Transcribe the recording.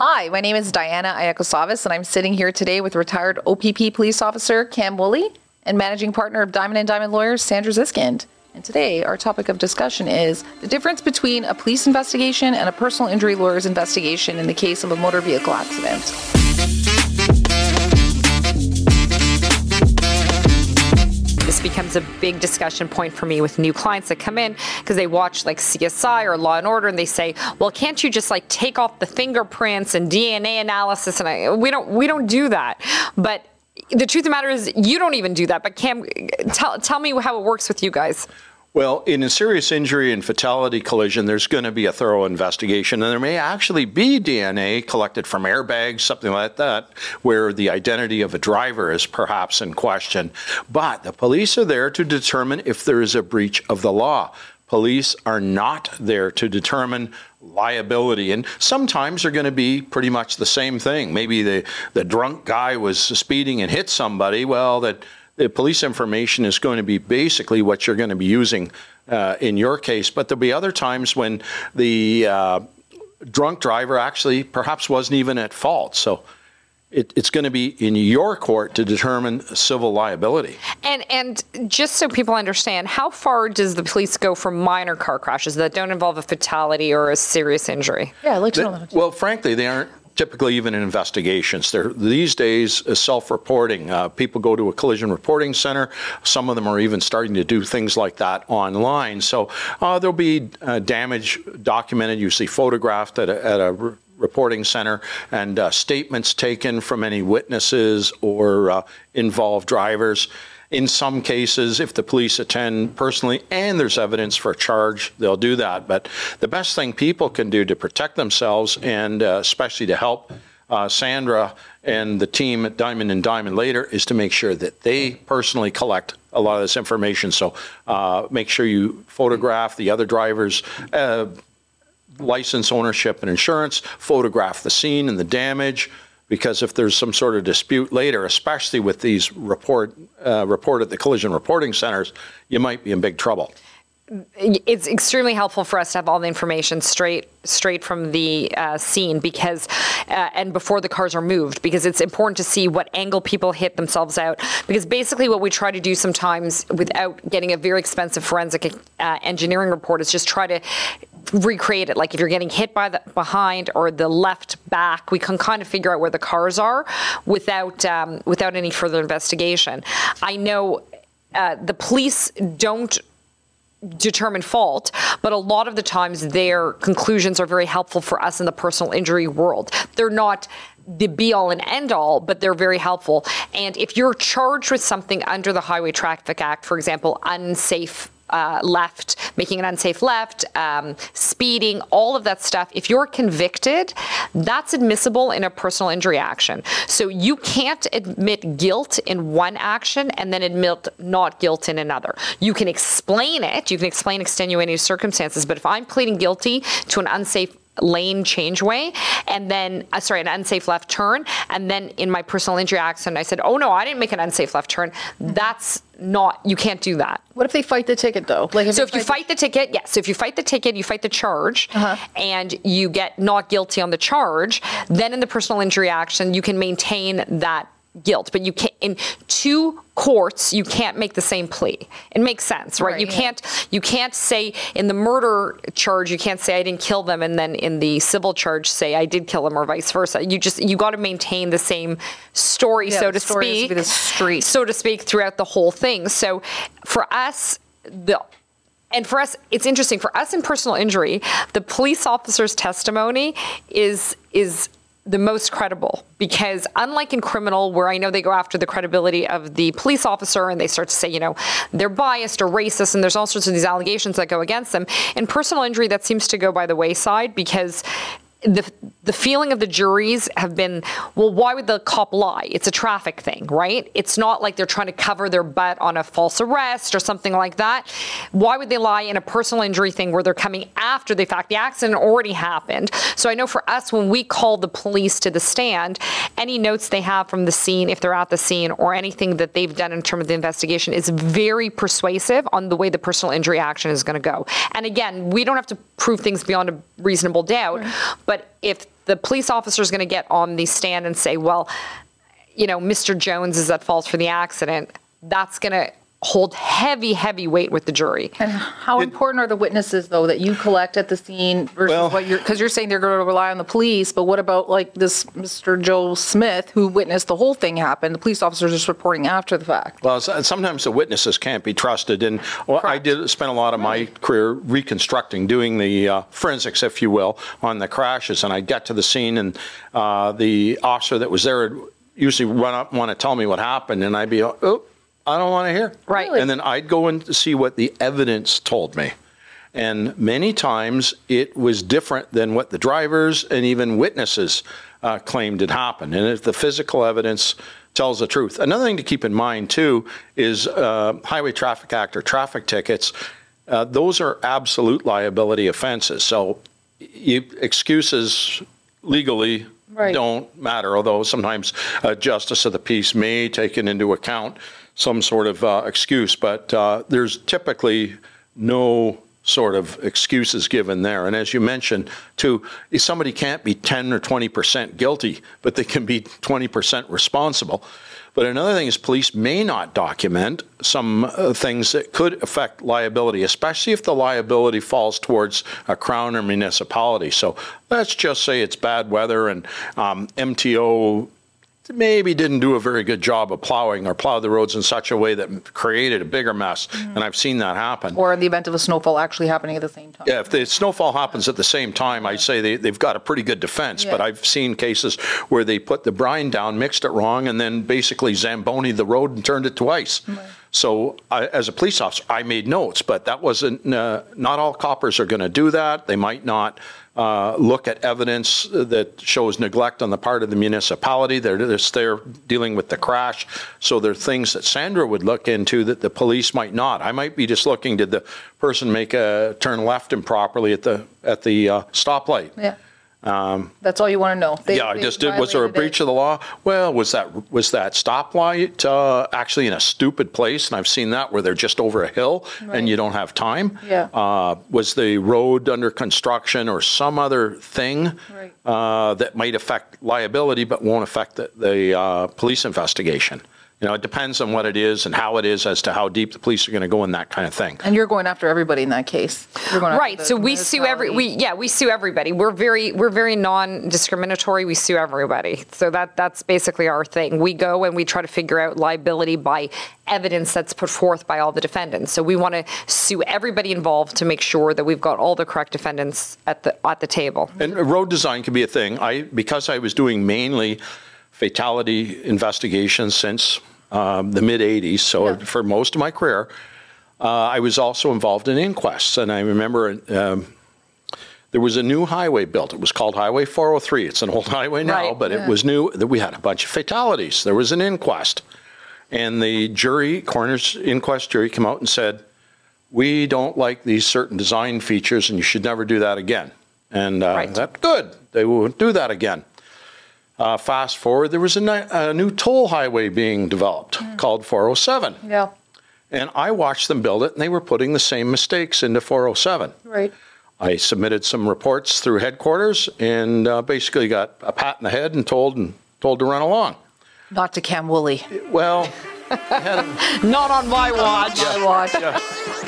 Hi, my name is Diana Iakosavis, and I'm sitting here today with retired OPP police officer Cam Woolley and managing partner of Diamond and Diamond Lawyers, Sandra Ziskind. And today, our topic of discussion is the difference between a police investigation and a personal injury lawyer's investigation in the case of a motor vehicle accident. Becomes a big discussion point for me with new clients that come in because they watch like CSI or Law and Order and they say, "Well, can't you just like take off the fingerprints and DNA analysis?" And I, we don't we don't do that. But the truth of the matter is, you don't even do that. But Cam, tell tell me how it works with you guys. Well, in a serious injury and fatality collision, there's going to be a thorough investigation, and there may actually be DNA collected from airbags, something like that, where the identity of a driver is perhaps in question. But the police are there to determine if there is a breach of the law. Police are not there to determine liability. And sometimes they're going to be pretty much the same thing. Maybe the, the drunk guy was speeding and hit somebody. Well, that the police information is going to be basically what you're going to be using uh, in your case. But there'll be other times when the uh, drunk driver actually perhaps wasn't even at fault. So it, it's going to be in your court to determine civil liability. And and just so people understand, how far does the police go for minor car crashes that don't involve a fatality or a serious injury? Yeah, I'd like to know that. Well, frankly, they aren't typically even in investigations. They're these days uh, self-reporting. Uh, people go to a collision reporting center. Some of them are even starting to do things like that online. So uh, there'll be uh, damage documented, usually photographed at a, at a reporting center, and uh, statements taken from any witnesses or uh, involved drivers. In some cases, if the police attend personally and there's evidence for a charge, they'll do that. But the best thing people can do to protect themselves and uh, especially to help uh, Sandra and the team at Diamond and Diamond later is to make sure that they personally collect a lot of this information. So uh, make sure you photograph the other drivers. Uh, license ownership and insurance, photograph the scene and the damage, because if there's some sort of dispute later, especially with these report uh, report at the collision reporting centers, you might be in big trouble. It's extremely helpful for us to have all the information straight straight from the uh, scene because uh, and before the cars are moved because it's important to see what angle people hit themselves out because basically what we try to do sometimes without getting a very expensive forensic uh, engineering report is just try to recreate it. Like if you're getting hit by the behind or the left back, we can kind of figure out where the cars are without um, without any further investigation. I know uh, the police don't determine fault, but a lot of the times their conclusions are very helpful for us in the personal injury world. They're not the be all and end all, but they're very helpful. And if you're charged with something under the Highway Traffic Act, for example, unsafe uh, left, making an unsafe left, um, speeding, all of that stuff. If you're convicted, that's admissible in a personal injury action. So you can't admit guilt in one action and then admit not guilt in another. You can explain it, you can explain extenuating circumstances, but if I'm pleading guilty to an unsafe lane changeway and then uh, sorry an unsafe left turn and then in my personal injury accident i said oh no i didn't make an unsafe left turn that's not you can't do that What if they fight the ticket though? Like, so they if you fight the ticket yes so if you fight the ticket you fight the charge Uh-huh. and you get not guilty on the charge then in the personal injury action you can maintain that guilt but you can't in two courts you can't make the same plea it makes sense right, Right, you yeah. can't you can't say in the murder charge you can't say i didn't kill them and then in the civil charge say i did kill them or vice versa you just you got to maintain the same story Yeah, so to speak be the street. so to speak throughout the whole thing so for us the and for us it's interesting for us in personal injury the police officer's testimony is is the most credible because unlike in criminal where i know they go after the credibility of the police officer and they start to say you know they're biased or racist and there's all sorts of these allegations that go against them. In personal injury that seems to go by the wayside because the the feeling of the juries have been well why would the cop lie? It's a traffic thing right? It's not like they're trying to cover their butt on a false arrest or something like that. Why would they lie in a personal injury thing where they're coming after the fact? The accident already happened. So i know for us when we call the police to the stand any notes they have from the scene if they're at the scene or anything that they've done in terms of the investigation is very persuasive on the way the personal injury action is going to go. And again we don't have to prove things beyond a reasonable doubt But if the police officer is going to get on the stand and say, well, you know, Mr. Jones is at fault for the accident, that's going to hold heavy, heavy weight with the jury. And how important are the witnesses, though, that you collect at the scene versus Well- what you're, because you're saying they're going to rely on the police, but what about like this Mr. Joe Smith who witnessed the whole thing happen? The police officer's just reporting after the fact. Well, sometimes the witnesses can't be trusted, and well, I did spend a lot of my career reconstructing, doing the uh, forensics, if you will, on the crashes. And I'd get to the scene, and uh, the officer that was there would usually run up, want to tell me what happened, and I'd be, oh, I don't want to hear. Right. And then I'd go and see what the evidence told me. And many times it was different than what the drivers and even witnesses uh, claimed had happened. And if the physical evidence tells the truth. Another thing to keep in mind, too, is uh, Highway Traffic Act or traffic tickets. Uh, those are absolute liability offenses. So you, excuses legally Right. don't matter, although sometimes uh, justice of the peace may take it into account some sort of uh, excuse, but uh, there's typically no sort of excuses given there. And as you mentioned, too, somebody can't be 10 or 20 percent guilty, but they can be 20 percent responsible. But another thing is police may not document some uh, things that could affect liability, especially if the liability falls towards a crown or municipality. So let's just say it's bad weather and um, MTO maybe didn't do a very good job of plowing or plow the roads in such a way that created a bigger mess. And I've seen that happen. Or in the event of a snowfall actually happening at the same time. Yeah, if the snowfall happens at the same time, I'd say they, they've got a pretty good defense. But I've seen cases where they put the brine down, mixed it wrong, and then basically Zamboni the road and turned it to ice. So I, as a police officer, I made notes, but that wasn't, uh, not all coppers are going to do that. They might not uh, look at evidence that shows neglect on the part of the municipality. They're there dealing with the crash. So there are things that Sandra would look into that the police might not. I might be just looking, did the person make a turn left improperly at the, at the uh, stoplight? Yeah. That's all you want to know. They- Yeah, I they just did, was there a violated it. breach of the law? Well, was that, was that stoplight uh, actually in a stupid place? And I've seen that where they're just over a hill and you don't have time. Yeah. Uh, Was the road under construction or some other thing Right. uh, that might affect liability but won't affect the, the uh, police investigation? You know, it depends on what it is and how it is as to how deep the police are going to go in that kind of thing. And you're going after everybody in that case. You're going Right. the So we sue every we yeah, we sue everybody. We're very we're very non-discriminatory. We sue everybody. So that that's basically our thing. We go and we try to figure out liability by evidence that's put forth by all the defendants. So we want to sue everybody involved to make sure that we've got all the correct defendants at the at the table. And road design can be a thing. I because I was doing mainly fatality investigations since um, the mid '80s, so Yeah. for most of my career, uh, I was also involved in inquests. And I remember um, there was a new highway built. It was called Highway 403. It's an old highway now, Right. but it was new. That we had a bunch of fatalities. There was an inquest, and the jury, coroner's inquest jury, came out and said, "We don't like these certain design features, and you should never do that again." And uh, Right. that's good. They won't do that again. Uh, fast forward, there was a, ni- a new toll highway being developed called 407. Yeah. And I watched them build it, and they were putting the same mistakes into 407. Right. I submitted some reports through headquarters and uh, basically got a pat in the head and told and told to run along. Not to Cam Woolley. Well, Not on my watch. I watch.